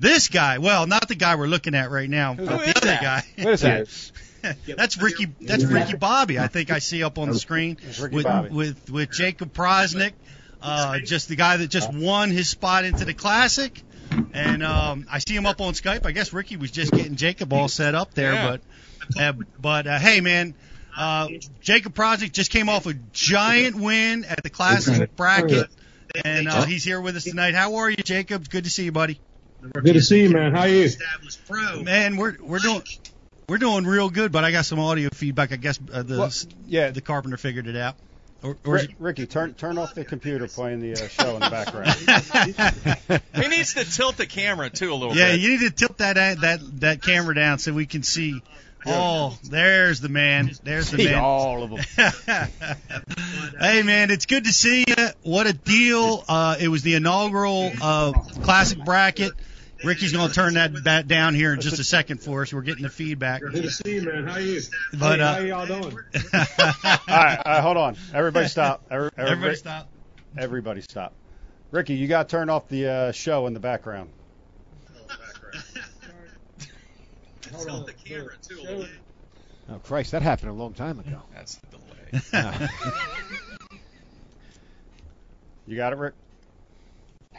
This guy, well, not the guy we're looking at right now, but Who the other that? guy. What is that? that's Ricky. That's Ricky Bobby. I think I see up on the screen with with with Jacob Powroznik, uh, just the guy that just won his spot into the classic. And um, I see him up on Skype. I guess Ricky was just getting Jacob all set up there, Yeah. but uh, but uh, hey man, uh, Jacob Powroznik just came off a giant win at the classic bracket, and uh, he's here with us tonight. How are you, Jacob? Good to see you, buddy. Good to see you, man. How are you? Man, we're we're doing we're doing real good, but I got some audio feedback. I guess uh, the Well, yeah. the carpenter figured it out. Or, or is Rick, Ricky, turn turn off the computer playing the uh, show in the background. He needs to tilt the camera too a little yeah, bit. you need to tilt that that that camera down so we can see. Oh, there's the man. There's the See man. all of them. hey man, it's good to see you. What a deal! Uh, it was the inaugural uh, classic bracket. Ricky's going to turn that, that down here in just a second for us. We're getting the feedback. Good to see you, man. How are you? But, Hey, uh, how y'all doing? all right, all right, hold on. Everybody stop. Every, every- Everybody stop. Everybody stop. Ricky, you got to turn off the uh, show in the background. tilt the camera too a little bit. Oh Christ, that happened a long time ago. That's the delay. You got it, Rick?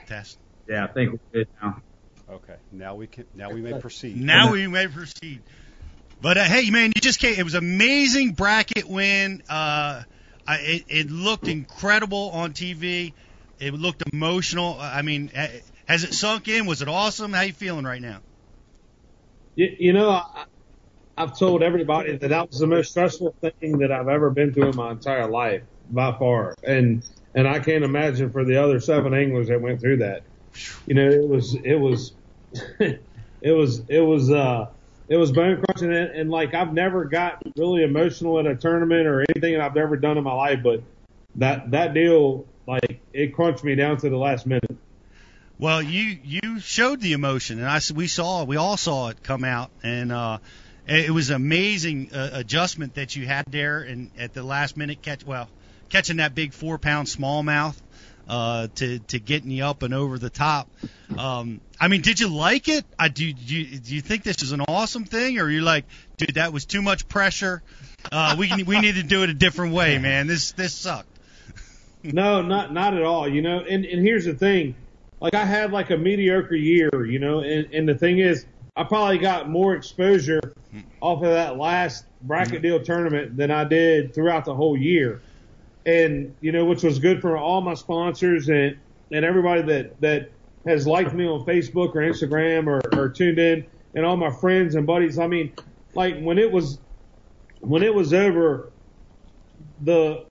Test. Yeah, I think we're good now. Okay. Now we can. Now we may proceed. Now we may proceed. But uh, hey, man, you just came. It was amazing bracket win. Uh, I, it, it looked incredible on TV. It looked emotional. I mean, has it sunk in? Was it awesome? How you feeling right now? You, you know, I, I've told everybody that that was the most stressful thing that I've ever been through in my entire life, by far. And and I can't imagine for the other seven anglers that went through that. You know, it was it was it was it was uh it was bone crushing and, and like I've never got really emotional at a tournament or anything that I've ever done in my life, but that that deal like it crunched me down to the last minute. Well, you you showed the emotion, and I we saw we all saw it come out, and uh, it was amazing uh, adjustment that you had there, and at the last minute catch, well, catching that big four pound smallmouth uh, to to getting you up and over the top. Um, I mean, did you like it? I do. You, do you think this is an awesome thing, or you're like, dude, that was too much pressure. Uh, we we need to do it a different way, man. This this sucked. No, not not at all. You know, and and here's the thing, like I had like a mediocre year, you know, and and the thing is, I probably got more exposure off of that last bracket deal tournament than I did throughout the whole year, and you know, which was good for all my sponsors and and everybody that that has liked me on Facebook or Instagram or, or tuned in, and all my friends and buddies. I mean, like when it was when it was over, the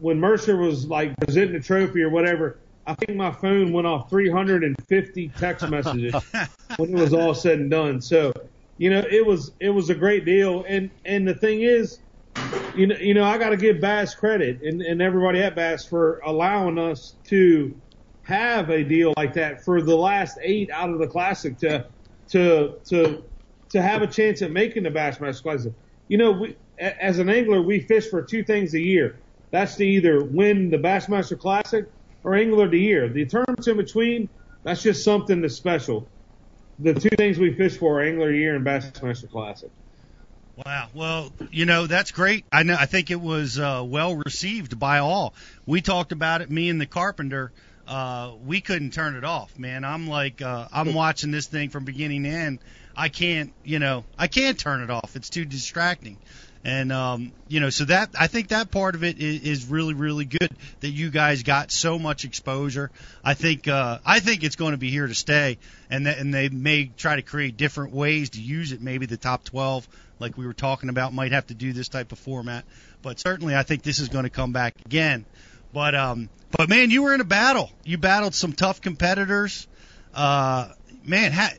when Mercer was like presenting the trophy or whatever, I think my phone went off 350 text messages when it was all said and done. So, you know, it was it was a great deal. And and the thing is, you know, you know, I got to give Bass credit and and everybody at Bass for allowing us to have a deal like that for the last eight out of the classic to to to to have a chance at making the Bassmaster Classic. You know, we, as an angler, we fish for two things a year. That's to either win the Bassmaster Classic or Angler of the Year. The tournaments in between, that's just something that's special. The two things we fish for are Angler of the Year and Bassmaster Classic. Wow. Well, you know that's great. I know. I think it was uh, well received by all. We talked about it. Me and the carpenter. Uh, we couldn't turn it off, man. I'm like, uh, I'm watching this thing from beginning to end. I can't, you know, I can't turn it off. It's too distracting. And um, you know, so that I think that part of it is, is really, really good that you guys got so much exposure. I think uh, I think it's going to be here to stay, and that, and they may try to create different ways to use it. Maybe the top 12, like we were talking about, might have to do this type of format. But certainly, I think this is going to come back again. But um, but man, you were in a battle. You battled some tough competitors. Uh, man, ha-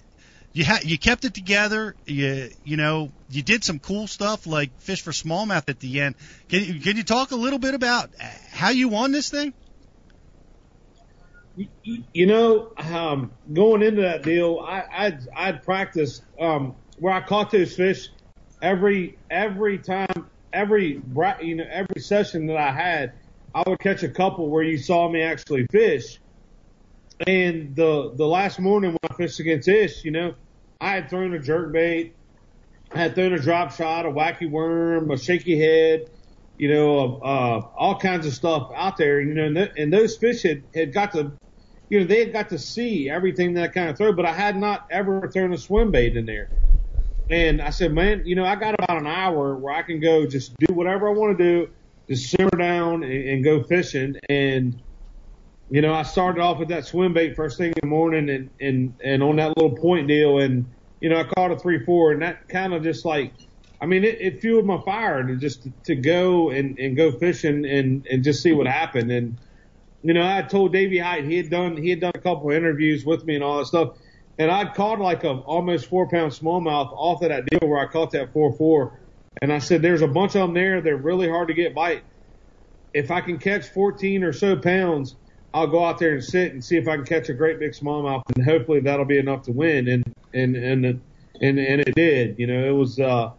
you ha- you kept it together. You you know you did some cool stuff like fish for smallmouth at the end. Can you, can you talk a little bit about how you won this thing? You know, um, going into that deal, I, I'd, I'd practiced um, where I caught those fish every every time, every you know every session that I had. I would catch a couple where you saw me actually fish, and the the last morning when I fished against Ish, you know, I had thrown a jerk bait, had thrown a drop shot, a wacky worm, a shaky head, you know, uh, all kinds of stuff out there, you know, and, th- and those fish had, had got to, you know, they had got to see everything that I kind of throw, but I had not ever thrown a swim bait in there. And I said, man, you know, I got about an hour where I can go just do whatever I want to do, just simmer down and, and go fishing. And, you know, I started off with that swim bait first thing in the morning and, and, and on that little point deal. And, you know, I caught a three, four and that kind of just like, I mean, it, it fueled my fire to just to go and, and go fishing and, and just see what happened. And, you know, I told Davy Hite, he had done, he had done a couple of interviews with me and all that stuff. And I'd caught like a almost four pound smallmouth off of that deal where I caught that four, four. And I said, there's a bunch of them there. They're really hard to get bite. If I can catch 14 or so pounds, I'll go out there and sit and see if I can catch a great big smallmouth and hopefully that'll be enough to win. And, and, and, and, and it did, you know, it was, uh,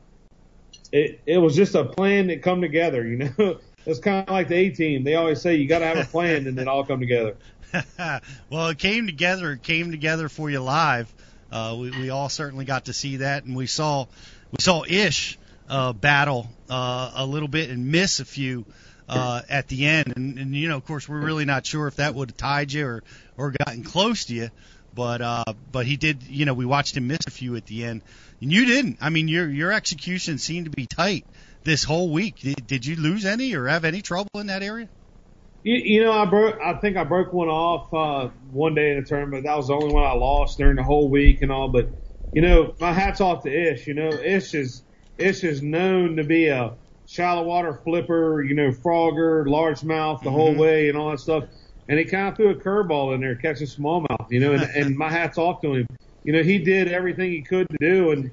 it, it was just a plan that come together, you know, it's kind of like the A team. They always say you got to have a plan and then all come together. well, it came together. It came together for you live. Uh, we, we all certainly got to see that, and we saw we saw Ish uh, battle uh, a little bit and miss a few uh, at the end. And, and you know, of course, we're really not sure if that would have tied you or or gotten close to you. But uh, but he did. You know, we watched him miss a few at the end, and you didn't. I mean, your your execution seemed to be tight this whole week. Did, did you lose any or have any trouble in that area? You, you know, I broke. I think I broke one off uh, one day in a tournament. That was the only one I lost during the whole week and all. But you know, my hats off to Ish. You know, Ish is Ish is known to be a shallow water flipper. You know, frogger, largemouth the whole mm-hmm. way and all that stuff. And he kind of threw a curveball in there, catching smallmouth. You know, and, and my hats off to him. You know, he did everything he could to do, and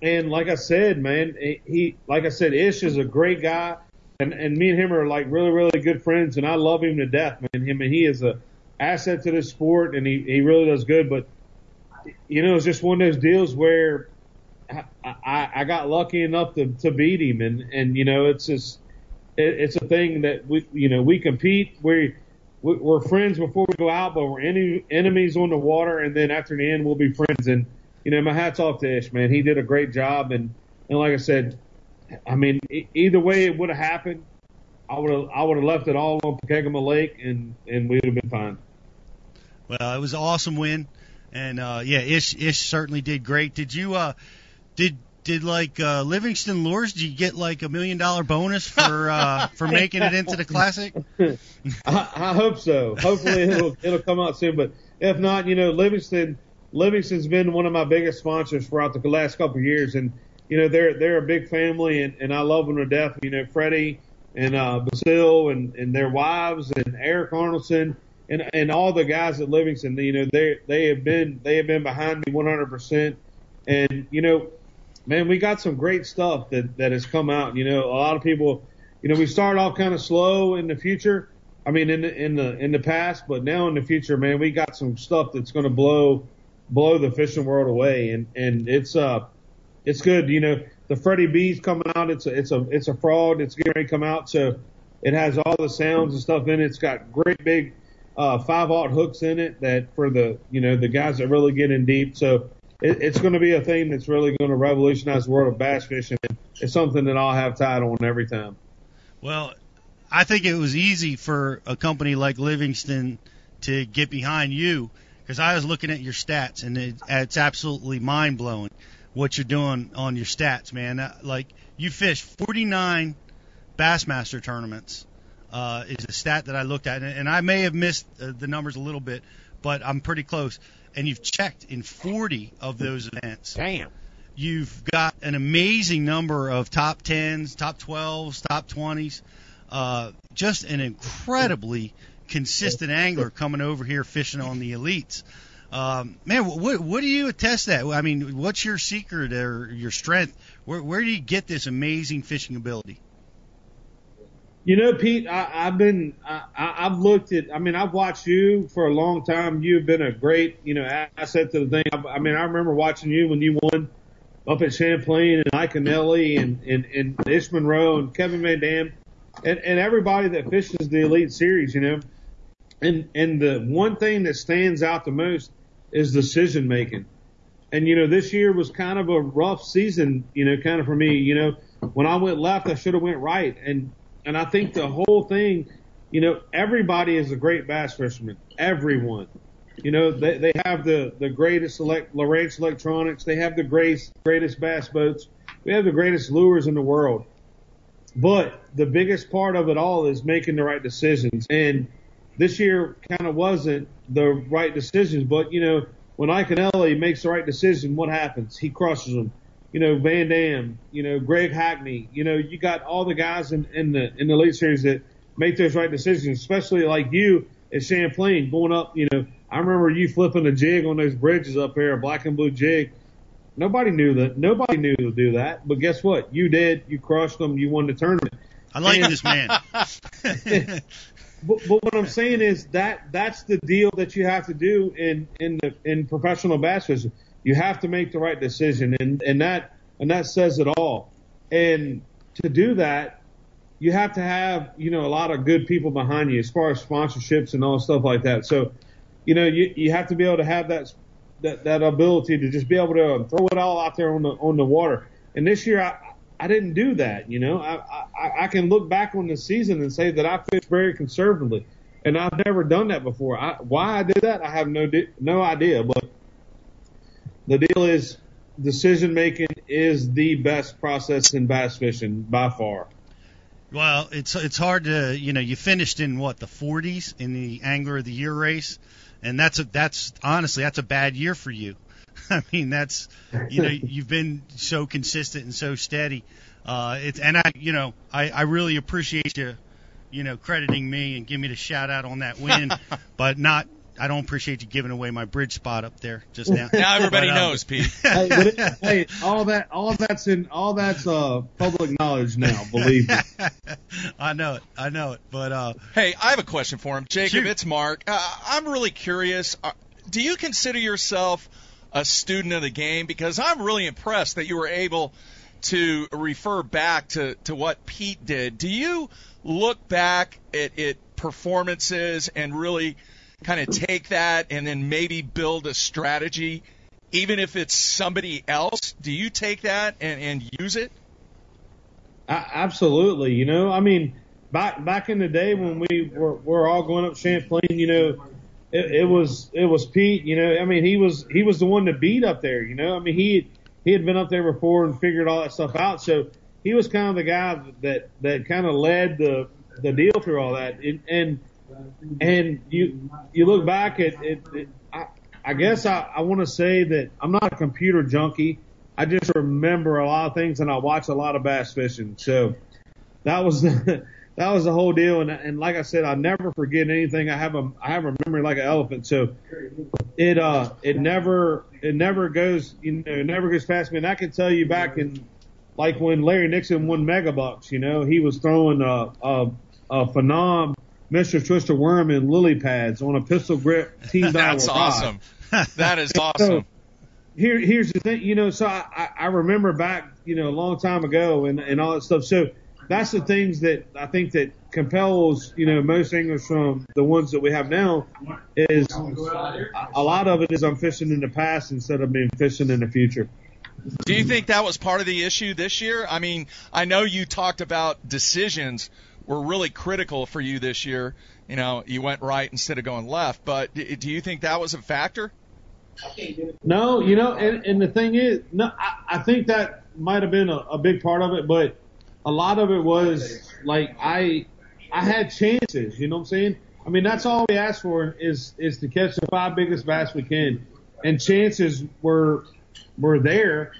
and like I said, man, he like I said, Ish is a great guy and and me and him are like really really good friends, and I love him to death, man. Him and he is a asset to this sport, and he he really does good. But you know, it's just one of those deals where I I, got lucky enough to to beat him, and and you know, it's just it, it's a thing that we you know we compete we we're friends before we go out, but we're any, enemies on the water, and then after the end we'll be friends. And you know, my hats off to Ish, man. He did a great job, and and like I said, I mean, either way it would have happened, I would have I would have left it all on Pokegama Lake, and and we would have been fine. Well, it was an awesome win, and uh, yeah, Ish Ish certainly did great. Did you uh did did like uh, Livingston Lures? Did you get like a million dollar bonus for uh, for making it into the classic? I, I hope so. Hopefully it'll it'll come out soon. But if not, you know, Livingston Livingston's been one of my biggest sponsors throughout the last couple of years, and you know they're they're a big family, and, and I love them to death. You know, Freddie and uh, Basil and and their wives and Eric Arnoldson and and all the guys at Livingston. You know, they they have been they have been behind me 100 percent, and you know man, we got some great stuff that that has come out. You know, a lot of people, you know, we started off kind of slow in the future. I mean, in the in the in the past, but now in the future, man, we got some stuff that's going to blow blow the fishing world away, and and it's uh it's good. You know, the Freddie B's coming out. It's a it's a it's a fraud. It's ready to come out, so it has all the sounds and stuff in it. It's got great big uh, five aught hooks in it that for the you know the guys that really get in deep. So it, it's going to be a thing that's really going to revolutionize the world of bass fishing. It's something that I'll have tied on every time. Well, I think it was easy for a company like Livingston to get behind you because I was looking at your stats and it, it's absolutely mind blowing what you're doing on your stats, man. Uh, Like you fished 49 Bassmaster tournaments uh, is a stat that I looked at, and, and I may have missed uh, the numbers a little bit, but I'm pretty close. And you've checked in 40 of those events. Damn. You've got an amazing number of top 10s, top 12s, top 20s. Uh, just an incredibly consistent angler coming over here fishing on the elites. Um, man, what what do you attest that? I mean, what's your secret or your strength? Where where do you get this amazing fishing ability? You know, Pete, I, I've been, I, I've looked at, I mean, I've watched you for a long time. You've been a great, you know, asset to the thing. I, I mean, I remember watching you when you won up at Champlain and Iaconelli and, and, and Ish Monroe and Kevin Van Dam and, and everybody that fishes the Elite Series, you know. and and the one thing that stands out the most is decision making. And you know, this year was kind of a rough season, you know, kind of for me. You know, when I went left, I should have went right, and and I think the whole thing, you know, everybody is a great bass fisherman. Everyone, you know, they they have the the greatest elect Lowrance electronics. They have the greatest greatest bass boats. We have the greatest lures in the world. But the biggest part of it all is making the right decisions. And this year kind of wasn't the right decisions. But, you know, when Iaconelli makes the right decision, what happens? He crushes them. You know, Van Dam, you know, Greg Hackney, you know, you got all the guys in, in the in the Elite Series that make those right decisions, especially like you at Champlain going up, you know, I remember you flipping a jig on those bridges up there, a black and blue jig. Nobody knew that. Nobody knew to do that. But guess what? You did. You crushed them. You won the tournament. I like this man. But, but what I'm saying is that that's the deal that you have to do in in the in professional bass fishing. You have to make the right decision, and and that and that says it all. And to do that, you have to have you know a lot of good people behind you as far as sponsorships and all stuff like that. So, you know, you you have to be able to have that that that ability to just be able to throw it all out there on the on the water. And this year, I I didn't do that. You know, I, I, I can look back on the season and say that I fished very conservatively, and I've never done that before. I, why I did that, I have no no idea. But the deal is, decision making is the best process in bass fishing by far. Well, it's it's hard to you know you finished in what the 40s in the Angler of the Year race, and that's a that's honestly that's a bad year for you. I mean, that's you know you've been so consistent and so steady. Uh, it's and I you know I I really appreciate you you know crediting me and giving me the shout out on that win, but not I don't appreciate you giving away my bridge spot up there just now. Now everybody But, um, knows, Pete. hey, it, hey, all that all that's in all that's uh public knowledge now. Believe me. I know it. I know it. But uh, Hey, I have a question for him. Jacob, Shoot. it's Mark. Uh, I'm really curious. Uh, do you consider yourself a student of the game? Because I'm really impressed that you were able to refer back to, to what Pete did. Do you look back at, at performances and really kind of take that and then maybe build a strategy, even if it's somebody else? Do you take that and, and use it? A- absolutely. You know, I mean, back back in the day when we were, were all going up Champlain, you know, it, it was it was Pete. You know, I mean, he was he was the one to beat up there. You know, I mean, he he had been up there before and figured all that stuff out. So he was kind of the guy that that kind of led the the deal through all that. And and, and you you look back at it. I, I guess I, I want to say that I'm not a computer junkie. I just remember a lot of things and I watch a lot of bass fishing. So that was the, that was the whole deal. And, and like I said, I never forget anything. I have a I have a memory like an elephant. So it uh it never it never goes you know it never goes past me. And I can tell you back in like when Larry Nixon won Megabucks, you know, he was throwing a a, a phenom Mr. Twister worm in lily pads on a pistol grip team That's awesome. That is awesome. here here's the thing, you know, so I, I remember back, you know, a long time ago and, and all that stuff. So that's the things that I think that compels, you know, most anglers from the ones that we have now is a a lot of it is I'm fishing in the past instead of being fishing in the future. Do you think that was part of the issue this year? I mean, I know you talked about decisions were really critical for you this year. You know, you went right instead of going left, but do you think that was a factor? No, you know, and, and the thing is, no, I, I think that might have been a, a big part of it, but a lot of it was like I, I had chances. You know what I'm saying? I mean, that's all we ask for is is to catch the five biggest bass we can, and chances were were there.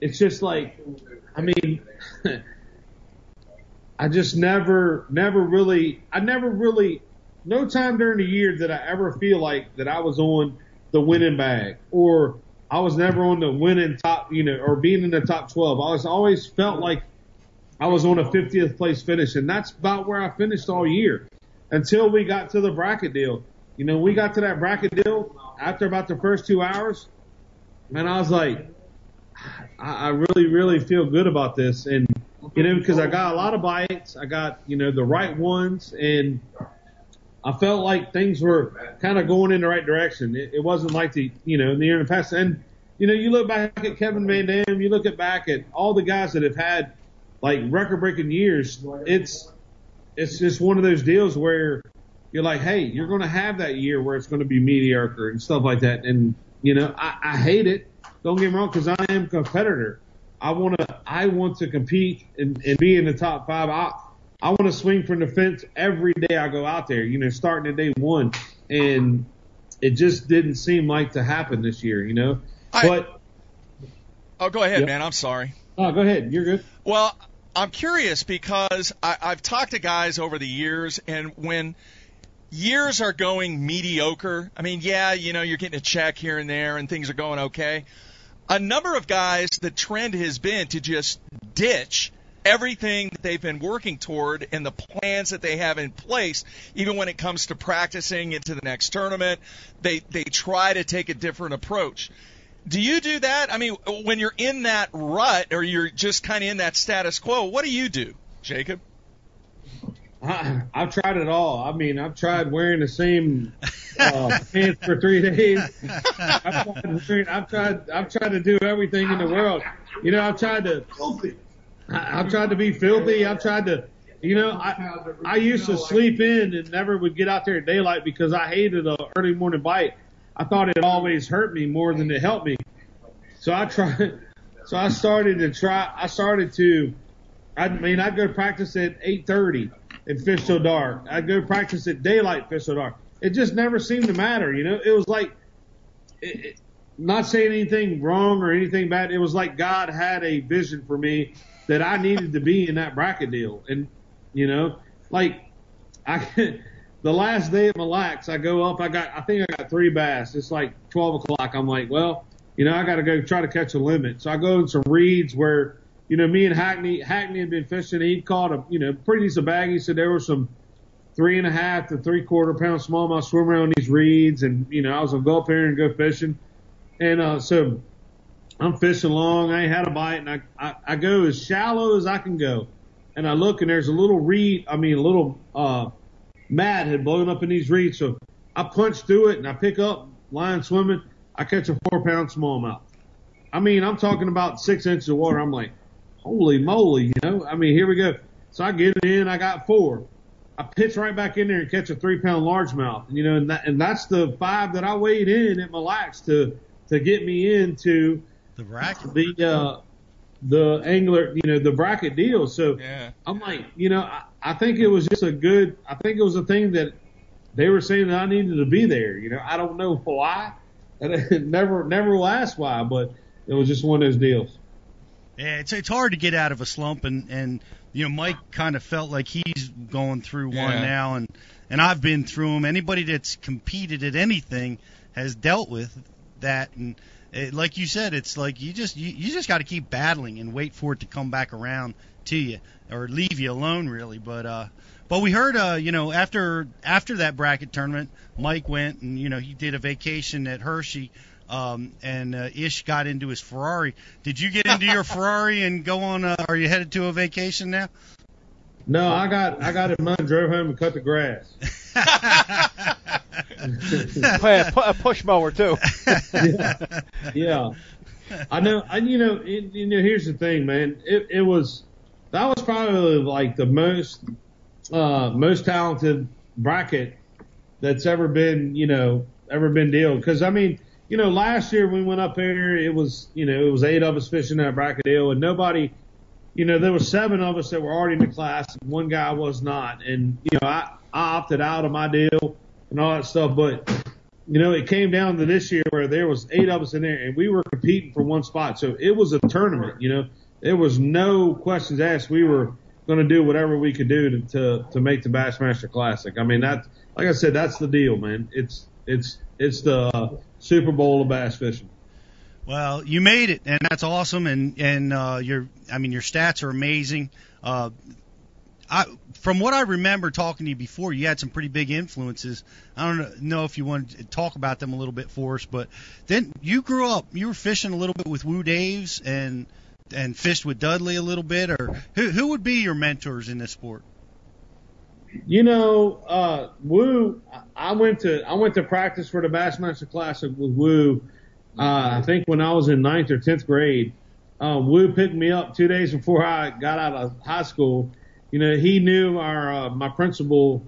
It's just like, I mean, I just never, never really, I never really, no time during the year did I ever feel like that I was on the winning bag or I was never on the winning top, you know, or being in the top 12. I was always felt like I was on a 50th place finish and that's about where I finished all year until we got to the bracket deal. You know, we got to that bracket deal after about the first two hours and I was like, I, I really, really feel good about this. And, you know, because I got a lot of bites, I got, you know, the right ones and I felt like things were kind of going in the right direction. It, it wasn't like the, you know, in the year in the past. And, you know, you look back at Kevin Van Dam, you look at back at all the guys that have had like record breaking years. It's, it's just one of those deals where you're like, hey, you're going to have that year where it's going to be mediocre and stuff like that. And, you know, I, I hate it. Don't get me wrong, because I am a competitor. I want to, I want to compete and, and be in the top five. I, I want to swing from the fence every day I go out there, you know, starting at day one. And it just didn't seem like to happen this year, you know. I- but, Oh, go ahead, Yep. man. I'm sorry. oh, go ahead. You're good. Well, I'm curious because I, I've talked to guys over the years, and when years are going mediocre, I mean, yeah, you know, you're getting a check here and there, and things are going okay. A number of guys, the trend has been to just ditch everything that they've been working toward and the plans that they have in place, even when it comes to practicing into the next tournament. They they try to take a different approach. Do you do that? I mean, when you're in that rut or you're just kind of in that status quo, what do you do, Jacob? I, I've tried it all. I mean, I've tried wearing the same uh, pants for three days. I've tried, wearing, I've tried. I've tried to do everything in the world. You know, I've tried to. I, I've tried to be filthy. I've tried to. You know, I I used to sleep in and never would get out there at daylight because I hated a early morning bite. I thought it always hurt me more than it helped me. So I tried. So I started to try. I started to. I mean, I'd go to practice at 8:30 and fish till dark. I'd go practice at daylight, fish till dark. It just never seemed to matter, you know. It was like, it, it, not saying anything wrong or anything bad. It was like God had a vision for me that I needed to be in that bracket deal, and you know, like I. The last day at Mille Lacs, I go up. I got, I think I got three bass. It's like 12 o'clock. I'm like, well, you know, I got to go try to catch a limit. So I go in some reeds where you know, me and Hackney, Hackney had been fishing. He'd caught a, you know, pretty decent bag. He said there were some three and a half to three quarter pound smallmouth swimming around these reeds. And, you know, I was going to go up here and go fishing. And, uh, so I'm fishing along. I ain't had a bite and I, I, I go as shallow as I can go. And I look and there's a little reed, I mean, a little, uh, mat had blown up in these reeds. So I punch through it and I pick up line swimming. I catch a four pound smallmouth. I mean, I'm talking about six inches of water. I'm like, holy moly, you know. I mean, here we go. So I get it in. I got four. I pitch right back in there and catch a three pound largemouth. You know, and, that, and that's the five that I weighed in at Mille Lacs to to get me into The bracket. the uh, the angler, you know, the bracket deal. So Yeah. I'm like, you know, I, I think it was just a good. I think it was a thing that they were saying that I needed to be there. You know, I don't know why. And never never will ask why, but it was just one of those deals. Yeah, it's it's hard to get out of a slump, and and you know Mike kind of felt like he's going through one Yeah. now, and and I've been through them. Anybody that's competed at anything has dealt with that, and it, like you said, it's like you just you, you just got to keep battling and wait for it to come back around to you or leave you alone, really. But uh, but we heard uh, you know after after that bracket tournament, Mike went and you know he did a vacation at Hershey. Um, and uh, Ish got into his Ferrari. Did you get into your Ferrari and go on? Uh, are you headed to a vacation now? No, I got I got it mine, drove home and cut the grass. Play a, pu- a push mower too. Yeah, I know. I you know it, you know here's the thing, man. It it was that was probably like the most uh most talented bracket that's ever been you know ever been dealt. Because I mean you know last year we went up there, it was you know it was eight of us fishing bracket deal, and nobody. You know, there were seven of us that were already in the class. and One guy was not, and you know, I, I opted out of my deal and all that stuff. But you know, it came down to this year where there was eight of us in there and we were competing for one spot. So it was a tournament, you know, there was no questions asked. We were going to do whatever we could do to, to, to make the Bassmaster Classic. I mean, that, like I said, that's the deal, man. It's, it's, it's the Super Bowl of bass fishing. Well, you made it, and that's awesome. And and uh, your, I mean, your stats are amazing. Uh, I, from what I remember talking to you before, you had some pretty big influences. I don't know if you want to talk about them a little bit for us, but then you grew up, you were fishing a little bit with Woo Daves and and fished with Dudley a little bit, or who who would be your mentors in this sport? You know, uh, Woo. I went to I went to practice for the Bassmaster Classic with Woo. Uh, I think when I was in ninth or tenth grade, um, Woo picked me up two days before I got out of high school. You know, he knew our uh, my principal.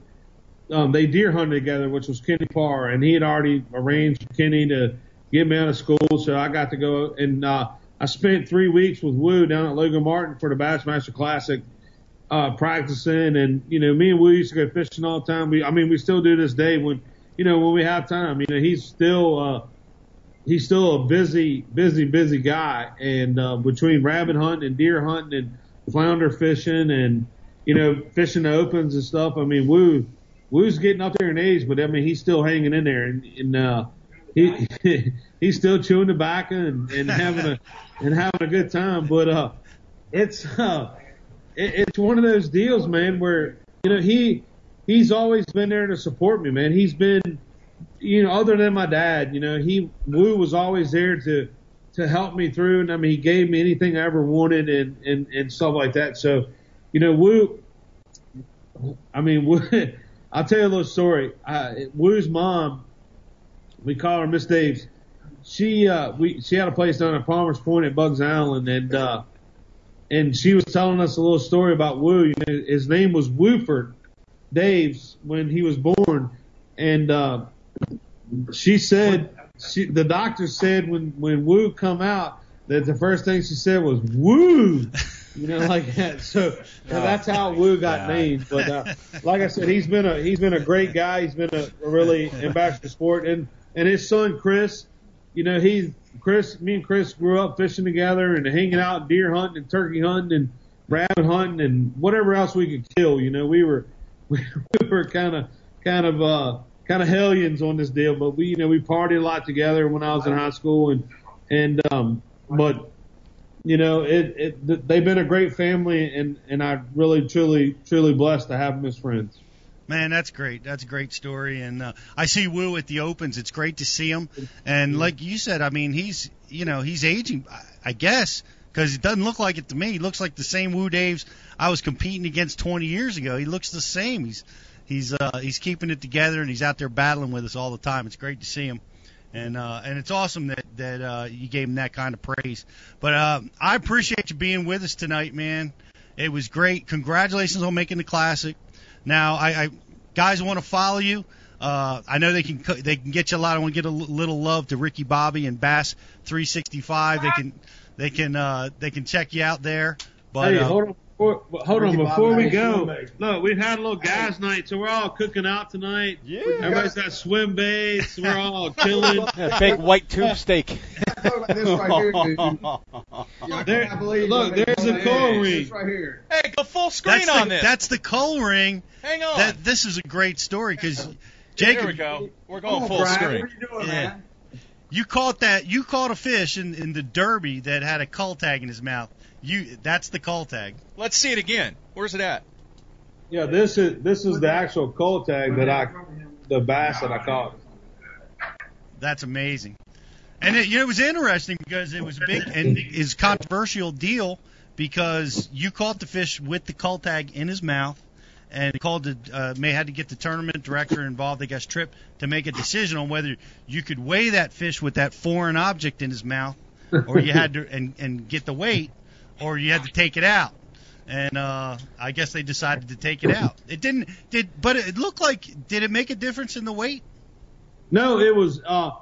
Um, they deer hunted together, which was Kenny Parr, and he had already arranged Kenny to get me out of school, so I got to go and uh, I spent three weeks with Woo down at Logan Martin for the Bassmaster Classic, uh, practicing, and you know, me and Woo used to go fishing all the time. We, I mean, we still do this day when, you know, when we have time. You know, he's still, uh, he's still a busy, busy, busy guy, and uh, between rabbit hunting and deer hunting and flounder fishing and you know, fishing the opens and stuff. I mean, Woo, Woo's getting up there in age, but I mean, he's still hanging in there, and, and uh, he he's still chewing tobacco and, and having a and having a good time. But uh, it's uh, it, it's one of those deals, man, where you know he he's always been there to support me, man. He's been, you know, other than my dad, you know, he Woo was always there to to help me through, and I mean, he gave me anything I ever wanted and and and stuff like that. So, you know, Woo. I mean, Woo, I'll tell you a little story. Uh, Woo's mom, we call her Miss Daves. She uh, we she had a place down at Palmer's Point at Buggs Island, and uh, and she was telling us a little story about Woo. You know, his name was Wooford Daves when he was born, and uh, she said she, the doctor said when when Woo come out that the first thing she said was Woo. You know, like that. So, so that's how Woo got named. But uh, like I said, he's been a he's been a great guy. He's been a, a really ambassador sport, and and his son Chris, you know, he's Chris. Me and Chris grew up fishing together and hanging out, deer hunting and turkey hunting and rabbit hunting and whatever else we could kill. You know, we were we, we were kind of kind of uh kind of hellions on this deal, but we you know we partied a lot together when I was in high school and and um but you know, it, it, they've been a great family, and and I really, truly, truly blessed to have them as friends. Man, that's great. That's a great story, and uh, I see Woo at the Opens. It's great to see him, and like you said, I mean, he's you know he's aging, I guess, because it doesn't look like it to me. He looks like the same Woo Daves I was competing against 20 years ago. He looks the same. He's he's uh, he's keeping it together, and he's out there battling with us all the time. It's great to see him and uh, and it's awesome that that uh, you gave him that kind of praise. But uh, I appreciate you being with us tonight, man. It was great. Congratulations on making the classic. Now, I, I guys want to follow you. Uh, I know they can they can get you a lot. I want to get a little love to Ricky Bobby and Bass 365. They can they can uh, they can check you out there. But hey, uh, hold on. Before, hold on, before we go, look, we've had a little guys' night, so we're all cooking out tonight. Yeah. Everybody's got swim baits. We're all chilling. A big white tube steak. This right here, dude. I There- can't believe look, it. there's a Hey, coal This ring. right here. Hey, go full screen that's on the, this. that's the coal ring. Hang on. That this is a great story because Here Jacob, we go. We're going Oh, full Brian, screen. What are you doing, Yeah. man? you caught that you caught a fish in, in the Derby that had a cull tag in his mouth. You that's the cull tag. Let's see it again. Where's it at? Yeah, this is this is the actual cull tag that I, the bass that I caught. That's amazing. And it, you know, it was interesting because it was a big and is controversial deal because you caught the fish with the cull tag in his mouth, and called the uh, may had to get the tournament director involved, I guess, Trip, to make a decision on whether you could weigh that fish with that foreign object in his mouth, or you had to and and get the weight, or you had to take it out. And uh, I guess they decided to take it out. It didn't did, but it looked like did it make a difference in the weight? No, it was uh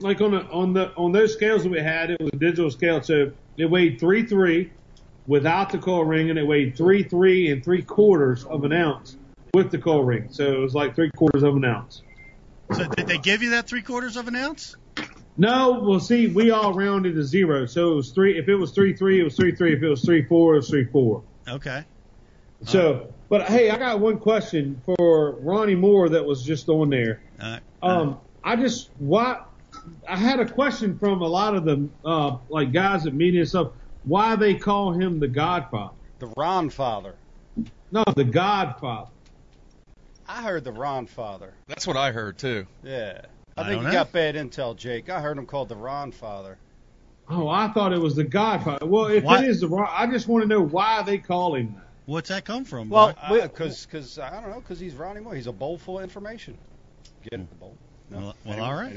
like on the on the on those scales that we had, it was a digital scale, so it weighed three three without the coil ring, and it weighed three three and three quarters of an ounce with the coil ring. So it was like three quarters of an ounce. So did they give you that three quarters of an ounce? No, well, see, we all rounded to zero, so it was three. If it was three three, it was three three. If it was three four, it was three four. Okay. So, but hey, I got one question for Ronnie Moore that was just on there. Uh, Um, I just why I had a question from a lot of the uh, like guys at media and stuff. Why they call him the Godfather? The Ron father. No, the Godfather. I heard the Ron father. That's what I heard too. Yeah. I, I think don't you know. got bad intel, Jake. I heard him called the Ron father. Oh, I thought it was the Godfather. Well, if Why- it is the Ron, I just want to know why they call him that. What's that come from? Well, Because, because I don't know, because he's Ronnie Moore. He's a bowl full of information. Get it, the bowl. No? Well- well, all right.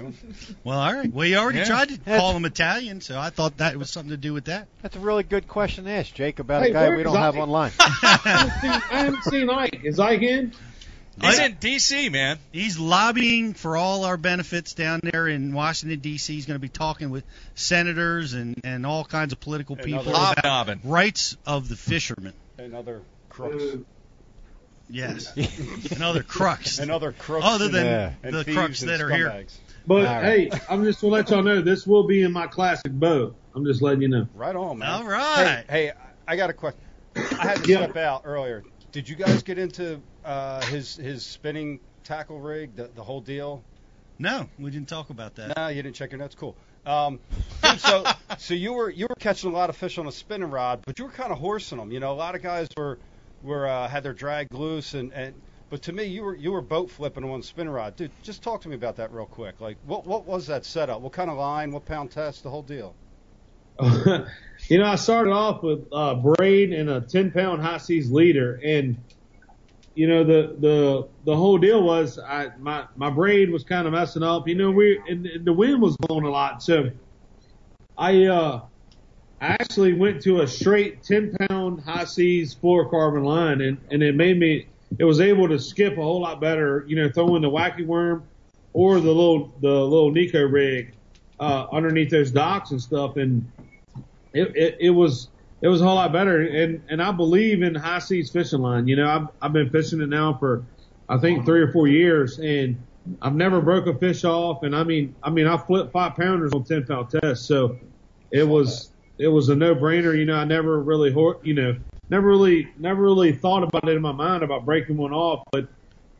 Well, all right. Well, you already Yeah. tried to That's- call him Italian, so I thought that was something to do with that. That's a really good question to ask, Jake, about Hey, a guy we don't have Ike? online. I haven't seen, I haven't seen Ike. Is Ike in? He's in D.C., man. He's lobbying for all our benefits down there in Washington D.C. He's going to be talking with senators and and all kinds of political people other- about Hobnobbing. rights of the fishermen. And other crooks. Yes, and other crooks. And other crooks. Other than Yeah. the thieves crooks and that are here. But All right. hey, I'm just to let y'all know this will be in my classic boat. I'm just letting you know. Right on, man. All right. Hey, hey, I got a question. I had to Yeah. step out earlier. Did you guys get into uh, his his spinning tackle rig, the, the whole deal? No, we didn't talk about that. No, you didn't check your notes. Cool. Um, so so you were you were catching a lot of fish on a spinning rod, but you were kind of horsing them. You know, a lot of guys were were uh, had their drag loose, and, and but to me, you were you were boat flipping on spinning rod, dude. Just talk to me about that real quick. Like, what what was that setup? What kind of line? What pound test? The whole deal. you know, I started off with uh, braid and a 10 pound high seas leader, and you know the the the whole deal was I my my braid was kind of messing up. You know, we and, and the wind was blowing a lot, so I uh I actually went to a straight 10 pound high seas fluorocarbon line, and and it made me it was able to skip a whole lot better. You know, throwing the wacky worm or the little the little Neko rig uh, underneath those docks and stuff, and it, it, it was it was a whole lot better. And and I believe in high seas fishing line. You know, I've I've been fishing it now for I think three or four years, and I've never broke a fish off. And I mean, I mean, I flipped five pounders on ten pound tests, so it was it was a no brainer. You know, I never really you know never really never really thought about it in my mind about breaking one off, but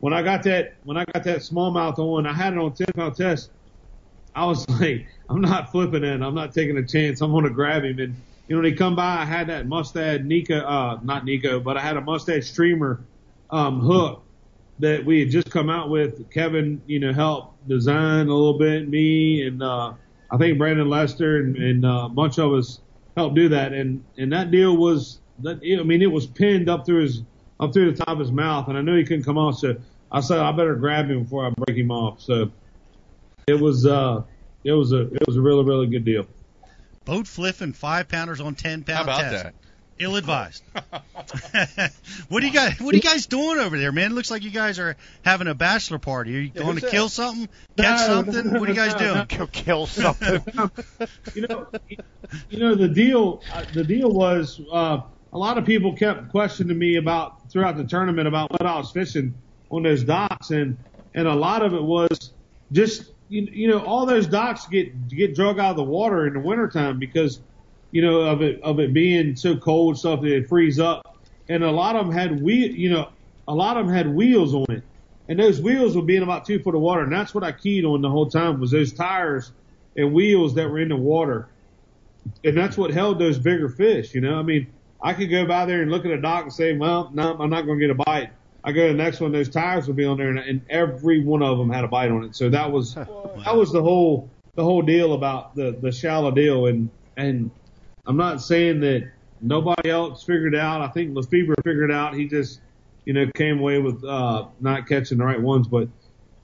when I got that when I got that smallmouth on, I had it on ten pound test. I was like, I'm not flipping it. I'm not taking a chance. I'm gonna grab him. And you know, when he come by, I had that Mustad Neko, uh, not Neko, but I had a Mustad streamer um, hook that we had just come out with. Kevin, you know, helped design a little bit. Me and uh, I think Brandon Lester and, and uh, a bunch of us helped do that. And and that deal was that. I mean, it was pinned up through his up through the top of his mouth, and I knew he couldn't come off. So I said I better grab him before I break him off. So it was uh it was a it was a really really good deal. Boat flipping five pounders on ten How about test. that? Ill advised. what do you guys What are you guys doing over there, man? It looks like you guys are having a bachelor party. Are you Yeah, going to that? kill something? Catch No, something? no, What are you guys no, doing? Go kill something. you know, you know the deal. Uh, the deal was uh, a lot of people kept questioning me about throughout the tournament about what I was fishing on those docks, and and a lot of it was just you, you know all those docks get get drug out of the water in the wintertime because you know of it of it being so cold and stuff that it freeze up, and a lot of them had wheel you know a lot of them had wheels on it. And those wheels would be in about two foot of water, and that's what I keyed on the whole time was those tires and wheels that were in the water. And that's what held those bigger fish, you know. I mean, I could go by there and look at a dock and say, well, no, I'm not going to get a bite. I go to the next one, those tires would be on there, and, and every one of them had a bite on it. So that was that was the whole the whole deal about the the shallow deal. And and I'm not saying that nobody else figured out. I think Lefebvre figured out. He just you know came away with uh, not catching the right ones, but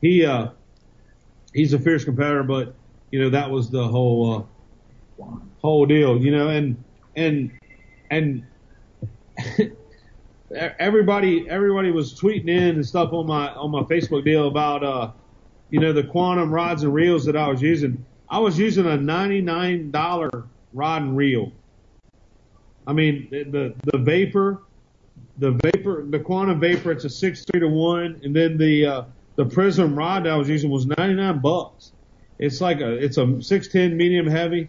he uh, he's a fierce competitor. But you know that was the whole uh, whole deal. You know, and and and everybody everybody was tweeting in and stuff on my on my Facebook deal about uh you know the quantum rods and reels that I was using. I was using a ninety nine dollar rod and reel. I mean the the vapor, the vapor, the quantum vapor. It's a six three to one, and then the uh, the prism rod that I was using was ninety nine bucks. It's like a it's a six ten medium heavy,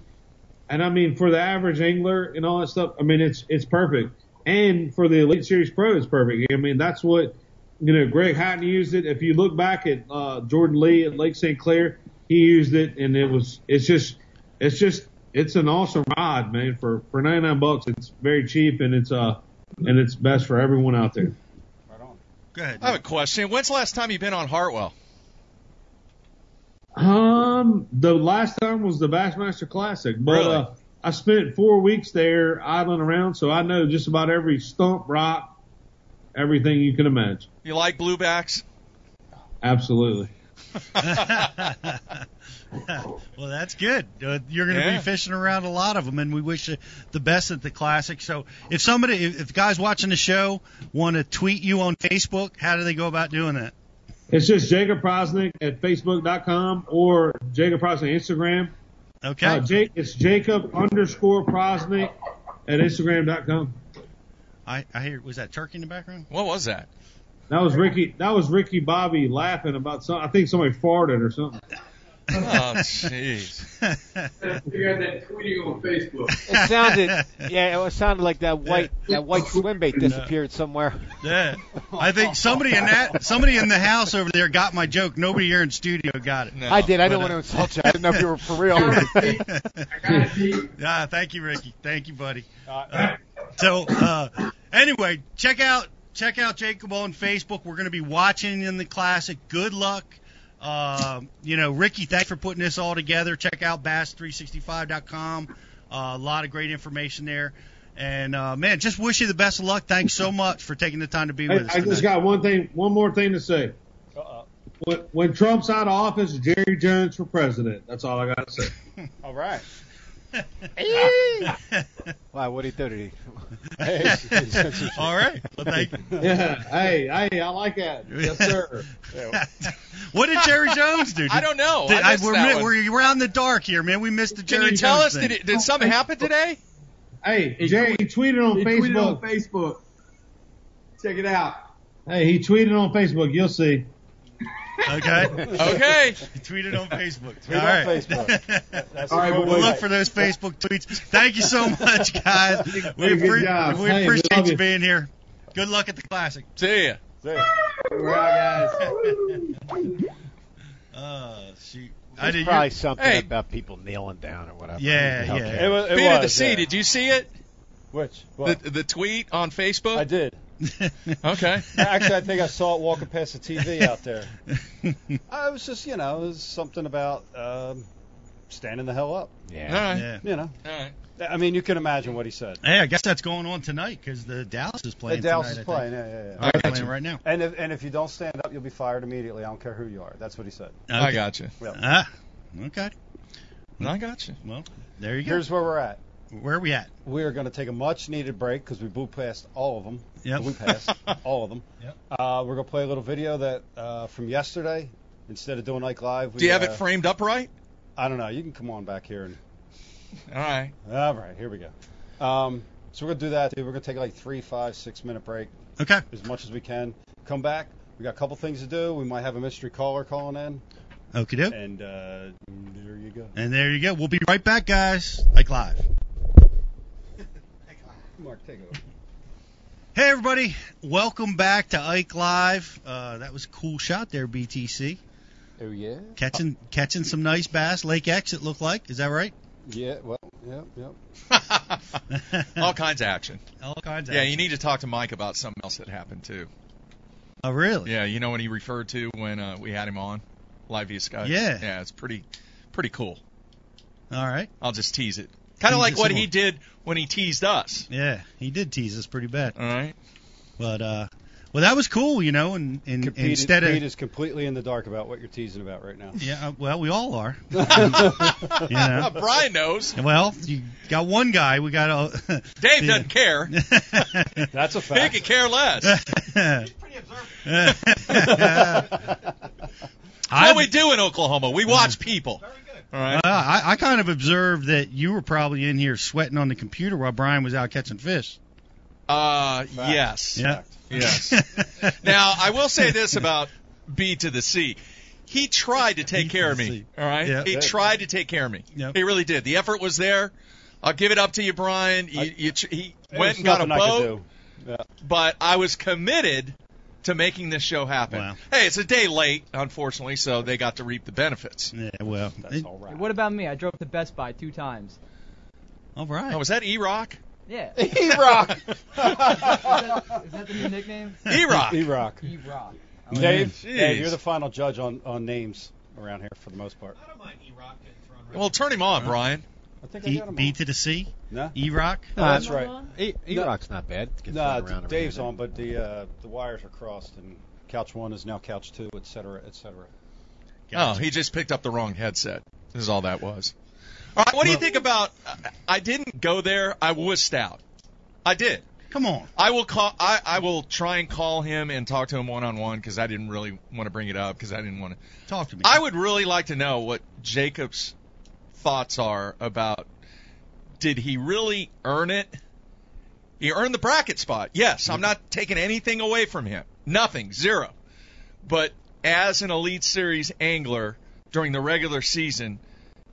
and I mean for the average angler and all that stuff. I mean it's it's perfect, and for the Elite Series Pro, it's perfect. I mean that's what you know. Greg Hatton used it. If you look back at uh, Jordan Lee at Lake St. Clair, he used it, and it was it's just it's just it's an awesome rod, man. For for ninety nine bucks, it's very cheap, and it's uh and it's best for everyone out there. Right on. Go ahead. I have a question. When's the last time you've been on Hartwell? Um, the last time was the Bassmaster Classic, but Really? uh, I spent four weeks there idling around, so I know just about every stump, rock, everything you can imagine. You like bluebacks? Absolutely. well, that's good. Uh, you're going to Yeah. be fishing around a lot of them, and we wish you the best at the classic. So, if somebody, if, if guys watching the show want to tweet you on Facebook, how do they go about doing that? It's just Jacob Powroznik at Facebook.com or Jacob Powroznik Instagram. Okay. Uh, Jake, it's Jacob underscore Powroznik at Instagram.com. I, I hear. Was that turkey in the background? What was that? That was Ricky. That was Ricky Bobby laughing about some. I think somebody farted or something. Oh, jeez. You got that tweeting on Facebook. It sounded, yeah, it sounded like that white that white swim bait disappeared somewhere. yeah. I think somebody in that somebody in the house over there got my joke. Nobody here in studio got it. No. I did. I didn't but, want to uh, insult you. I didn't know if you were for real. I got it, Ah, thank you, Ricky. Thank you, buddy. Uh, So uh, anyway, check out check out Jacob on Facebook. We're going to be watching in the classic. Good luck. Uh, you know, Ricky, thanks for putting this all together. Check out bass365.com. Uh, a lot of great information there. And uh, man, just wish you the best of luck. Thanks so much for taking the time to be Hey, with us. I just got one thing, one more thing to say. uh-uh. When, when Trump's out of office, Jerry Jones for president. That's all I got to say. All right. Wow, what did he do? Did he? Hey, all right. Well, thank you. Yeah. Hey, hey, I like that. Yes, sir. what did Jerry Jones do? I don't know. Did- I missed we're, that we're, we're out in the dark here, man. We missed the Can Jerry you tell Jones us? thing. Did, it, did something happen today? Hey, Jerry, he tweeted on He tweeted on Facebook. Facebook. Check it out. Hey, he tweeted on Facebook. You'll see. Okay. Okay. He tweeted on Facebook. Tweet All on right. Facebook. That's All right, the but We'll look for those Facebook tweets. Thank you so much, guys. We, Hey, good job. we Hey, appreciate love you you. being here. Good luck at the classic. See ya. See. We're out, guys. Uh, shoot. I did. probably you- something Hey. about people kneeling down or whatever. Yeah, yeah. It was. It Beat of the was, sea. yeah. Did you see it? Which? The, the tweet on Facebook? I did. Okay. Actually, I think I saw it walking past the TV out there. I was just, you know, it was something about um, standing the hell up. Yeah. right. yeah. You know, All right. I mean, you can imagine what he said. Hey, I guess that's going on tonight because the Dallas is playing. The Dallas tonight, is I think. playing. Yeah, yeah, yeah. They're I got playing you. right now. And if and if you don't stand up, you'll be fired immediately. I don't care who you are. That's what he said. I got you. Ah, okay. I got you. Well, there you go. Here's where we're at. Where are we at? We are going to take a much needed break because we blew past all of them. Yep. We passed all of them. Yep. Uh, we're going to play a little video that uh, from yesterday. Instead of doing like live, we, Do you have uh, it framed up right? I don't know. You can come on back here and. All right. All right, here we go. Um, so we're going to do that. Dude. We're going to take like three, five, six minute break Okay. as much as we can. Come back. We got a couple things to do. We might have a mystery caller calling in, Okie doke. and uh, there you go. And there you go. We'll be right back, guys. Like live. Mark, take it. over. Hey everybody, welcome back to Ike Live. Uh, that was a cool shot there, BTC. Oh yeah. Catching catching some nice bass. Lake X, it looked like. Is that right? Yeah. Well. Yep. Yep. All kinds of action. All kinds. Of Yeah, you need to talk to Mike about something else that happened too. Oh really? Yeah, you know what he referred to when uh, we had him on live via Skype. Yeah. Yeah, it's pretty, pretty cool. All right. I'll just tease it. Kind of like what some he did when he teased us. Yeah, he did tease us pretty bad. All right. But uh, well, that was cool, you know. And, and Pete, instead Pete of is completely in the dark about what you're teasing about right now. yeah, uh, well, we all are. you know. Brian knows. Well, you got one guy. We got a. Dave Yeah. doesn't care. That's a fact. He fact. could care less. I, what we do in Oklahoma, we watch people. All right. Uh, I, I kind of observed that you were probably in here sweating on the computer while Brian was out catching fish. Uh, Fact. yes. Yeah. Yes. Now, I will say this about B to the C. He tried to take B care of me. C. All right. Yeah. He Yeah. tried to take care of me. Yep. He really did. The effort was there. I'll give it up to you, Brian. You, I- you, ch- he went and got a nothing I could boat, do. Yeah. but I was committed to making this show happen. Wow. Hey, it's a day late, unfortunately, so they got to reap the benefits. yeah, well, That's it- all right. What about me? I drove to Best Buy two times. all right. Oh, was that E Rock? Yeah. E-Rock. Is that, is that the new nickname? E Rock. E-Rock. E-Rock. Dave, Dave, you're the final judge on, on names around here for the most part. I don't mind E-Rock. Well, turn him on, Brian. I think I E, got him B to the C. No? E Rock. No, that's right. E- E-Rock's not bad. Gets No, thrown around every Dave's now and on, but the uh, the wires are crossed, and couch one is now couch two, et cetera, et cetera. Oh, he just picked up the wrong headset. This is all that was. All right, what do you think about? I didn't go there. I wussed out. I did. Come on. I will call. I, I will try and call him and talk to him one on one because I didn't really want to bring it up because I didn't want to. Talk to me. I would really like to know what Jacob's thoughts are about. Did he really earn it? He earned the bracket spot. Yes, I'm not taking anything away from him. Nothing, zero. But as an Elite Series angler during the regular season,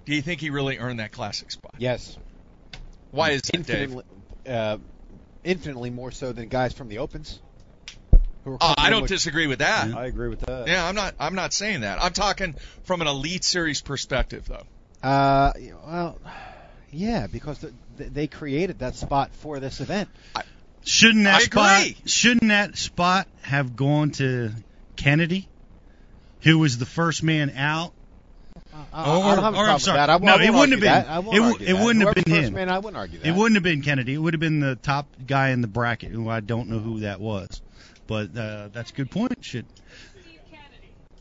do you think he really earned that classic spot? Yes. Why is that, Dave? Infinitely, uh, infinitely more so than guys from the opens. Uh, I don't with- disagree with that. I agree with that. Yeah, I'm not. I'm not saying that. I'm talking from an Elite Series perspective, though. Uh, well, yeah, because the, the, they created that spot for this event. Shouldn't that I spot? agree. Shouldn't that spot have gone to Kennedy, who was the first man out? I, Or- I don't have a or I'm sorry. that. I, No, I it wouldn't have been- that. I won't it w- it wouldn't have Whoever's been first him. Man, I wouldn't argue that. It wouldn't have been Kennedy. It would have been the top guy in the bracket, who I don't know who that was. But uh, that's a good point. Should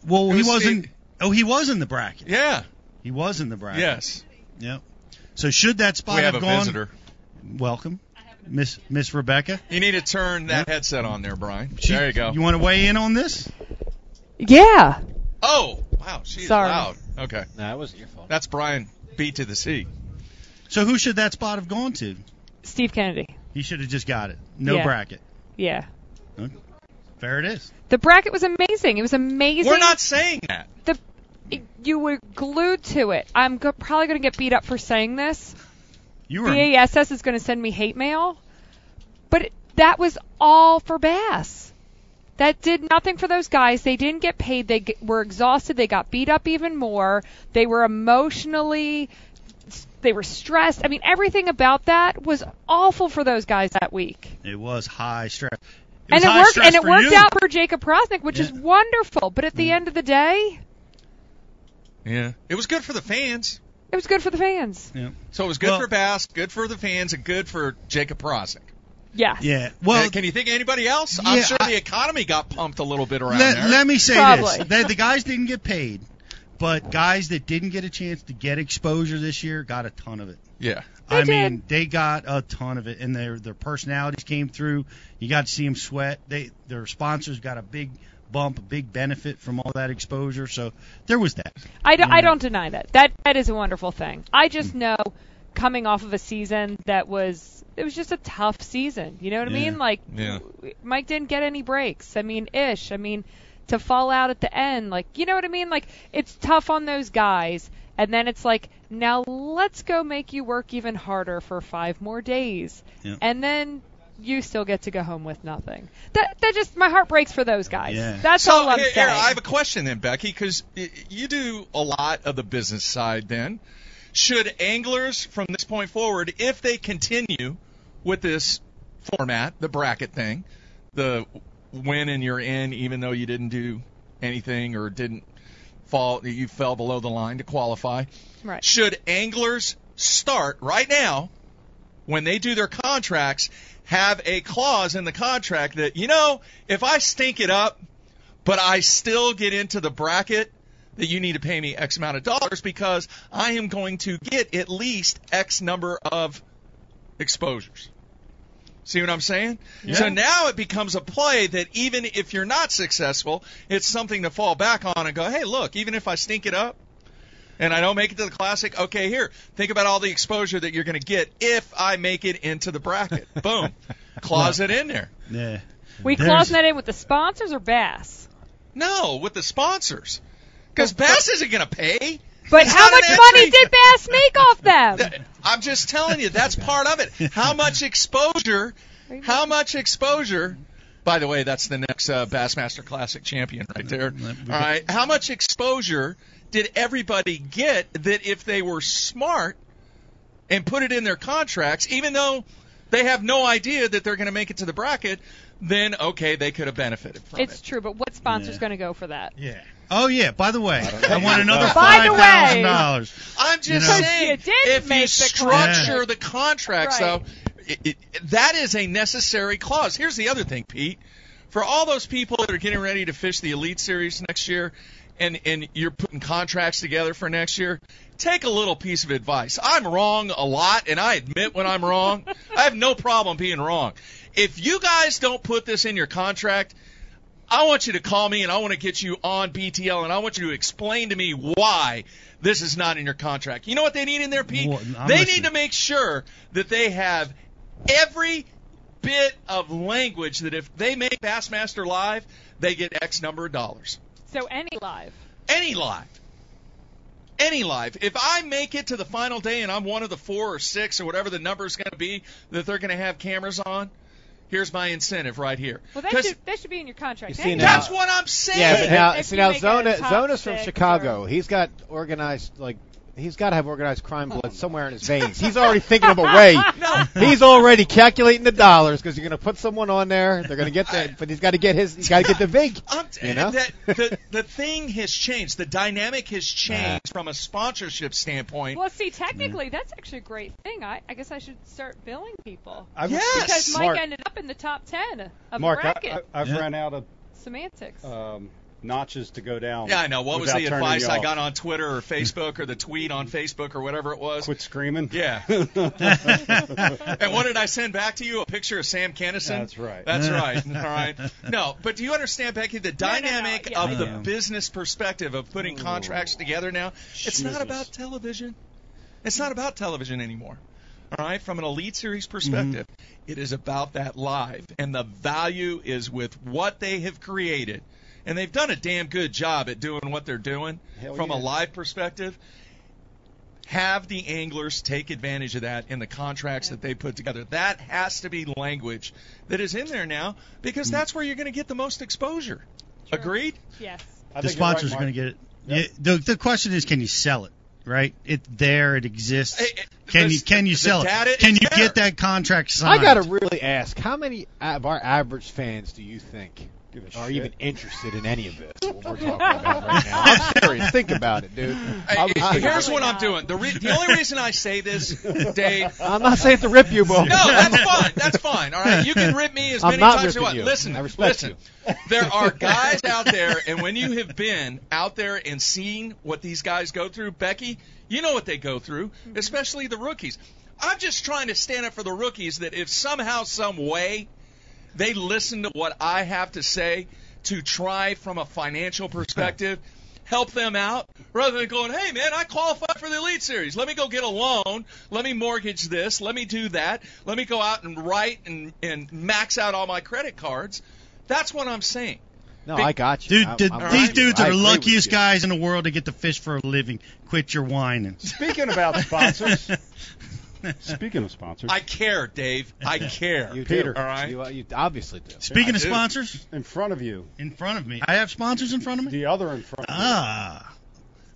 well, It he was wasn't. Steve- Oh, he was in the bracket. Yeah. He was in the bracket. Yes. Yep. So should that spot We have a gone? visitor. Welcome, Miss Miss Rebecca. You need to turn that headset on there, Brian. She- there you go. You want to weigh in on this? Yeah. oh, wow, she's Sorry. loud. Okay, No, it wasn't your fault. that's Brian B to the C. So who should that spot have gone to? Steve Kennedy. He should have just got it. No Yeah. bracket. Yeah. Fair it is. The bracket was amazing. It was amazing. We're not saying that. the you were glued to it. I'm go- probably going to get beat up for saying this. You were. BASS is going to send me hate mail, but it, that was all for Bass. That did nothing for those guys. They didn't get paid. They g- were exhausted. They got beat up even more. They were emotionally, they were stressed. I mean, everything about that was awful for those guys that week. It was high stress. It and it high worked. stress And it worked out for Jacob Powroznik, which is wonderful. But at the end of the day, Yeah, it was good for the fans. it was good for the fans. Yeah. So it was good Well- for Bass, good for the fans, and good for Jacob Powroznik. Yeah. Yeah. Well, Uh, can you think of anybody else? I'm sure I- the economy got pumped a little bit around let, there. let me say Probably. this: the, the guys didn't get paid, but guys that didn't get a chance to get exposure this year got a ton of it. yeah. They I did. mean, they got a ton of it, and their their personalities came through. You got to see them sweat. They their sponsors got a big bump, a big benefit from all that exposure. So there was that. I, do, Yeah. I don't deny that. That that is a wonderful thing. I just mm. know coming off of a season that was it was just a tough season. You know what I mean? Like Yeah. Mike didn't get any breaks. I mean, ish. I mean, to fall out at the end, like you know what I mean? Like it's tough on those guys. And then it's like, now let's go make you work even harder for five more days. Yeah. And then you still get to go home with nothing. That that just my heart breaks for those guys. Yeah. That's so all I'm here, saying. here, I have a question then, Becky, because you do a lot of the business side. Then, should anglers from this point forward, if they continue with this format, the bracket thing, the win and you're in, even though you didn't do anything or didn't fall, you fell below the line to qualify. right. Should anglers start right now when they do their contracts have a clause in the contract that you know if I stink it up but I still get into the bracket that you need to pay me X amount of dollars because I am going to get at least X number of exposures. See what I'm saying? So now it becomes a play that even if you're not successful, it's something to fall back on and go, hey, look, even if I stink it up and I don't make it to the classic, okay, here, think about all the exposure that you're going to get if I make it into the bracket. Boom. Clause it in there. Yeah. We There's- closing that in with the sponsors or Bass? No, with the sponsors. Because Bass isn't going to pay. But It's how much money did Bass make off them? I'm just telling you, that's part of it. How much exposure? How much exposure? By the way, that's the next uh, Bassmaster Classic champion right there. All right. How much exposure did everybody get that if they were smart and put it in their contracts, even though they have no idea that they're going to make it to the bracket, then okay, they could have benefited from It's it. It's true, but what sponsor's Yeah. going to go for that? Yeah. Oh yeah. By the way, I, know. want another By five the way- thousand dollars. I'm just You know? saying, You if you the structure contract. the contracts, Right. though, it, it, that is a necessary clause. Here's the other thing, Pete. For all those people that are getting ready to fish the Elite Series next year, and and you're putting contracts together for next year, take a little piece of advice. I'm wrong a lot, and I admit when I'm wrong. I have no problem being wrong. If you guys don't put this in your contract, I want you to call me and I want to get you on BTL and I want you to explain to me why this is not in your contract. You know what they need in there, Pete? Well, they listening. need to make sure that they have every bit of language that if they make Bassmaster Live, they get X number of dollars. So any live. Any live. Any live. If I make it to the final day and I'm one of the four or six or whatever the number is going to be that they're going to have cameras on, here's my incentive right here. Well, that 'Cause should that should be in your contract. You see now- that's what I'm saying. Yeah, but now, If see now Zona, Zona's from Chicago. or- He's got organized like he's got to have organized crime blood somewhere in his veins. He's already thinking of a way. He's already calculating the dollars because you're going to put someone on there. They're going to get that, but he's got to get his. He's got to get the vig. T- You know? that, the the thing has changed. The dynamic has changed from a sponsorship standpoint. Well, see, technically, that's actually a great thing. I, I guess I should start billing people. I've, Yes. Because Mike Mark, ended up in the top 10 of Mark, the I, bracket. I, I've Yeah. ran out of Semantics. um, notches to go down. Yeah, I know. What was the advice I got on Twitter or Facebook or the tweet on Facebook or whatever it was? Quit screaming. Yeah. and what did I send back to you? A picture of Sam Kinison? That's right. That's right. All right. No, but do you understand, Becky, the No, no, no. dynamic Yeah, of I the do. business perspective of putting contracts together now? It's not about television. It's not about television anymore. All right, from an elite series perspective, mm-hmm. it is about that live, and the value is with what they have created, and they've done a damn good job at doing what they're doing Hell from a live perspective. Have the anglers take advantage of that in the contracts that they put together. That has to be language that is in there now because Mm. that's where you're going to get the most exposure. Agreed? yes. I the think you're right, sponsors are going to get it. Yep. Yeah, the the question is, can you sell it? Right? It's there. It exists. Hey, hey, Can the- you can you sell it? Can you there. get that contract signed? I signed? got to really ask, how many of our average fans do you think Give a are shit. even interested in any of this? What we're talking about right now. I'm serious. Think about it, dude. Hey, I'm, I'm- here's what I'm doing. The, re- the only reason I say this, Dave, I'm not saying to rip you, but No, that's fine. That's fine. All right, you can rip me as I'm many times as you want. you. Listen, I respect listen. There are guys out there, and when you have been out there and seen what these guys go through, Becky, you know what they go through, mm-hmm. especially the rookies. I'm just trying to stand up for the rookies that if somehow, some way, they listen to what I have to say to try from a financial perspective. Help them out rather than going, hey man, I qualified for the Elite Series. Let me go get a loan. Let me mortgage this. Let me do that. Let me go out and write and, and max out all my credit cards. That's what I'm saying. no, I got you. Dude, I'm- the- these with you. dudes I are the luckiest guys in the world to get to fish for a living. Quit your whining. Speaking about sponsors. speaking of sponsors, I care, Dave. I care. You Peter. do. All right. You, you obviously do. Speaking I of do. sponsors, in front of you, in front of me, I have sponsors in front of me. the other in front of you. Ah,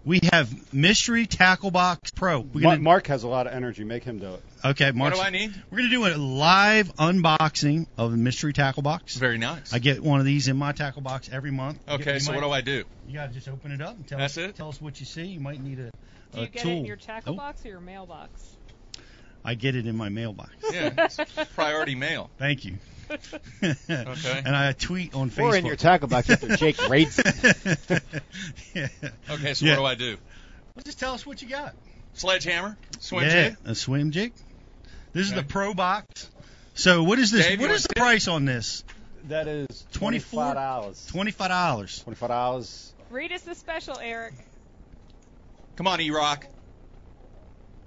we have Mystery Tackle Box Pro. We're gonna, Mark has a lot of energy. Make him do it. okay, Mark. What Mark. do I need? We're gonna do a live unboxing of the Mystery Tackle Box. Very nice. I get one of these in my tackle box every month. Okay, get- you so might- what do I do? You gotta just open it up and tell That's us. it? Tell us what you see. You might need a, Do a you get tool. it in your tackle Oh, box or your mailbox? I get it in my mailbox. Yeah, it's priority mail. Thank you. Okay. And I tweet on Facebook. Or in your tackle box after Jake rates it. yeah. Okay, so Yeah. what do I do? Well, just tell us what you got. Sledgehammer, swim yeah, jig. a swim jig. This is the Pro Box. So what is this? Dave, you what wanna is the price on this? That is 24 twenty-five dollars. Twenty-five dollars. Twenty-five dollars. Read us the special, Eric. Come on, E-Rock.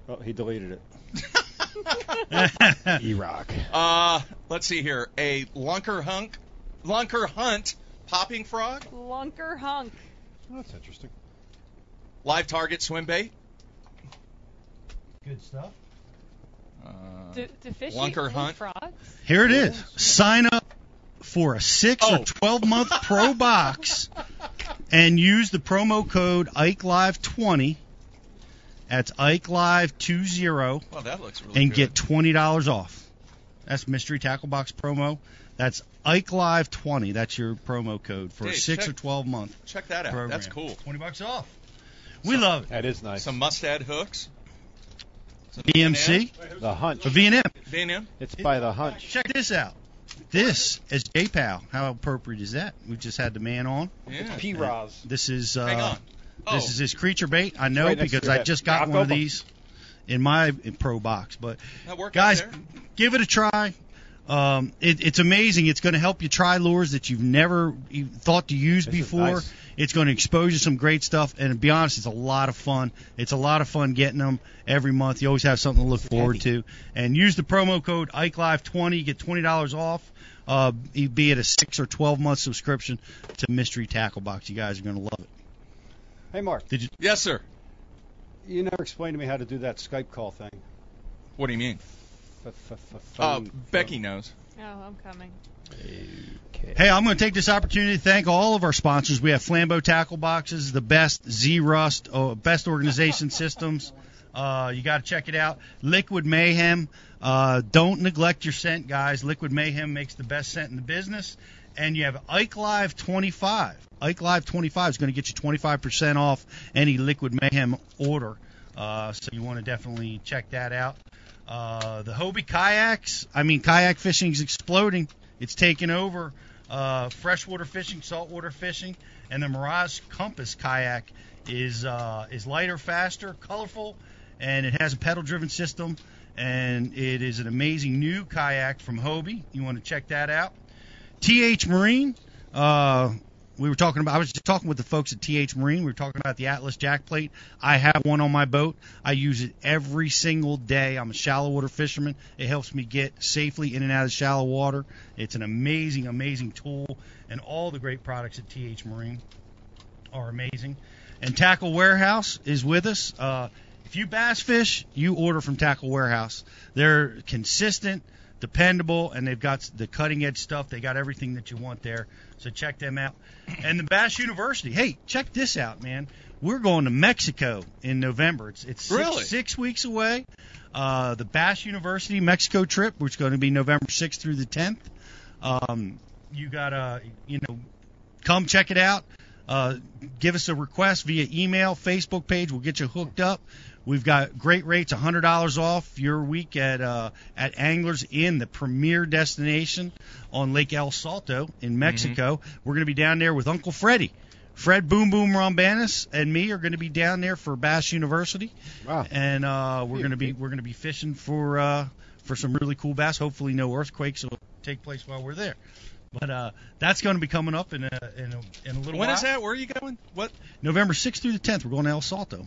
Oh, he deleted it. E-Rock. Uh, let's see here. A lunker hunk, lunker hunt popping frog, Lunker hunk. That's interesting. live target swim bait. Good stuff. Uh, To, to fish Lunker eat hunt. frogs. Here it is. Sign up for a six Oh. or twelve month Pro Box and use the promo code IkeLive20. That's IkeLive20 well, that looks really and good. get twenty dollars off. That's mystery tackle box promo. That's Ike Live 20. That's your promo code for a six check- or 12 month Check that out. program. That's cool. 20 bucks off. We love it. That is nice. Some Mustad hooks. Some VMC, The hunch. a V&M. V&M. It's by the hunch. Check this out. This is J-Pal. How appropriate is that? We just had the man on. Yeah. P-Roz. This is uh, Hang on. Oh, This is his creature bait. I know right because I just got one of these in my pro box. But guys, give it a try. Um, it, it's amazing. It's going to help you try lures that you've never thought to use This before. nice. It's going to expose you to some great stuff. And to be honest, it's a lot of fun. It's a lot of fun getting them every month. You always have something to look forward to. And use the promo code IkeLive20. You get twenty dollars off. Uh, be it a six or twelve month subscription to Mystery Tackle Box. You guys are going to love it. Hey, Mark, Did you? Yes, sir. you never explained to me how to do that Skype call thing. What do you mean? Uh, Becky knows. Oh, I'm coming. Hey, I'm going to take this opportunity to thank all of our sponsors. We have Flambeau Tackle Boxes, the best Zerust, uh, best organization systems. Uh, you got to check it out. Liquid Mayhem. Uh, don't neglect your scent, guys. Liquid Mayhem makes the best scent in the business. And you have Ike Live 25. Ike Live 25 is going to get you 25% off any Liquid Mayhem order. Uh, so you want to definitely check that out. Uh, the Hobie kayaks. I mean, kayak fishing is exploding. It's taken over uh, freshwater fishing, saltwater fishing, and the Mirage Compass kayak is uh, is lighter, faster, colorful, and it has a pedal-driven system. And it is an amazing new kayak from Hobie. You want to check that out. TH Marine. Uh, we were talking about. I was just talking with the folks at TH Marine. We were talking about the Atlas jack plate. I have one on my boat. I use it every single day. I'm a shallow water fisherman. It helps me get safely in and out of shallow water. It's an amazing, amazing tool, and all the great products at TH Marine are amazing. And Tackle Warehouse is with us. Uh, if you bass fish, you order from Tackle Warehouse. They're consistent, dependable, and they've got the cutting edge stuff. They got everything that you want there. So check them out. And the Bass University. Hey, check this out, man. We're going to Mexico in November. It's it's six, Really? six weeks away. Uh, the Bass University Mexico trip, which is going to be November 6th through the 10th. Um, you gotta, you know, come check it out. Uh, give us a request via email, Facebook page. We'll get you hooked up. We've got great rates, $100 off your week at uh, at Anglers Inn, the premier destination on Lake El Salto in Mexico. We're going to be down there with Uncle Freddie. Fred Boom Boom Roumbanis and me are going to be down there for Bass University, Wow. and uh, we're going to be we're going to be fishing for uh, for some really cool bass. Hopefully, no earthquakes will take place while we're there. But uh, that's going to be coming up in a in a, in a little When while. is that? Where are you going? What? November 6th through the 10th. We're going to El Salto.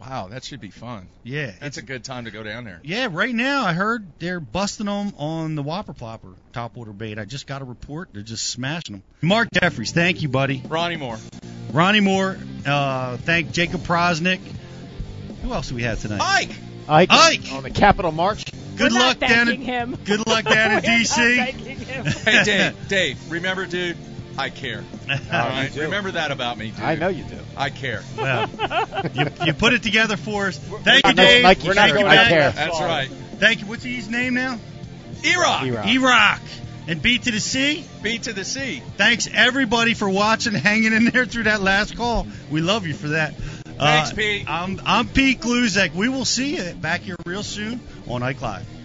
Wow, that should be fun. Yeah, That's a good time to go down there. yeah. Right now, I heard they're busting them on the Whopper Plopper topwater bait. I just got a report. They're just smashing them. Mark Jeffries, thank you, buddy. Ronnie Moore. Ronnie Moore, uh, thank Jacob Powroznik. Who else do we have tonight? Ike. Ike, Ike! on the Capital March. Good luck not down in him. Good luck down in DC. Hey, Dave. Dave, remember, dude, I care. All right? do. Remember that about me, dude. I know you do. I care. well, you, you put it together for us. Thank you, not no Dave. Nike Thank shirt. you, I Matt. care. That's right. Thank you. What's his name now? E-Rock. E-Rock. E-Rock. And B to the C. B to the C. Thanks everybody for watching, hanging in there through that last call. We love you for that. Thanks, Uh, Pete. I'm I'm Pete Gluszek. We will see you back here real soon on Live.